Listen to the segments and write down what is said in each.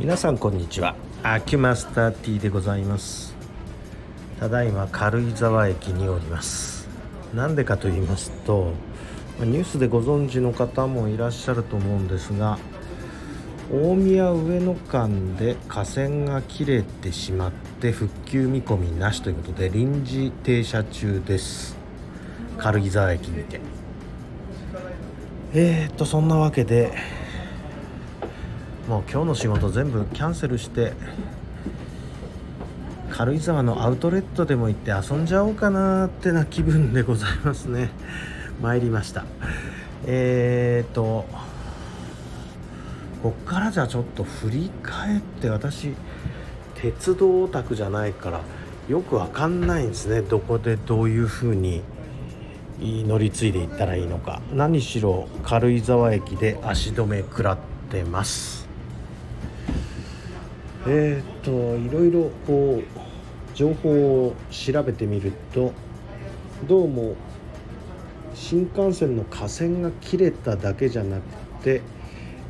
皆さんこんにちは。アキマスター T でございます。ただいま軽井沢駅におります。なんでかと言いますとニュースでご存知の方もいらっしゃると思うんですが大宮上野間で架線が切れてしまって復旧見込みなしということで臨時停車中です。軽井沢駅にて。えー、っとそんなわけでもう今日の仕事全部キャンセルして軽井沢のアウトレットでも行って遊んじゃおうかなってな気分でございますね。参りました。えーとこっからじゃちょっと振り返って私鉄道オタクじゃないからよくわかんないんですね。どこでどういう風に乗り継いでいったらいいのか。何しろ軽井沢駅で足止め食らってます。えー、っといろいろこう情報を調べてみるとどうも新幹線の架線が切れただけじゃなくて、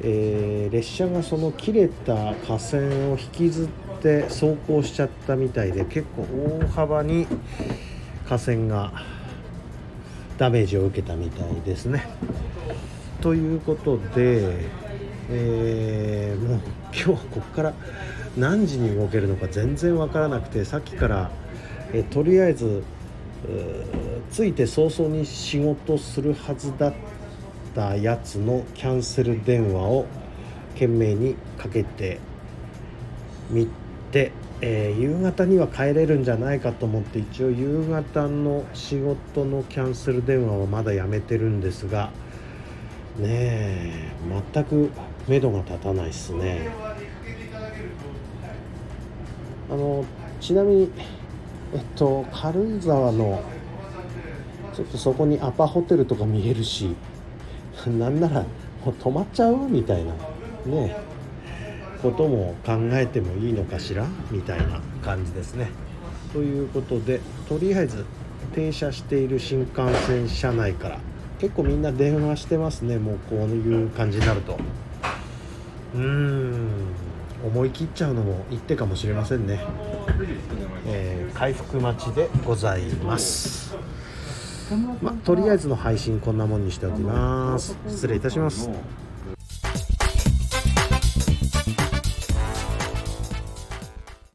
えー、列車がその切れた架線を引きずって走行しちゃったみたいで結構大幅に架線がダメージを受けたみたいですね。ということで、えー、もう今日はここから何時に動けるのか全然わからなくてさっきから、えとりあえず着いて早々に仕事するはずだったやつのキャンセル電話を懸命にかけてみて、えー、夕方には帰れるんじゃないかと思って一応夕方の仕事のキャンセル電話はまだやめてるんですがねえ全く目処が立たないっすね。あのちなみにえっと軽井沢のちょっとそこにアパホテルとか見えるしなんならもう泊まっちゃう？みたいなね。ことも考えてもいいのかしら？みたいな感じですね。ということでとりあえず停車している新幹線車内から結構みんな電話してますね。もうこういう感じになると。うーん。思い切っちゃうのも一手かもしれませんね、えー、回復待ちでございます。まとりあえずの配信こんなもんにしておきます。失礼いたします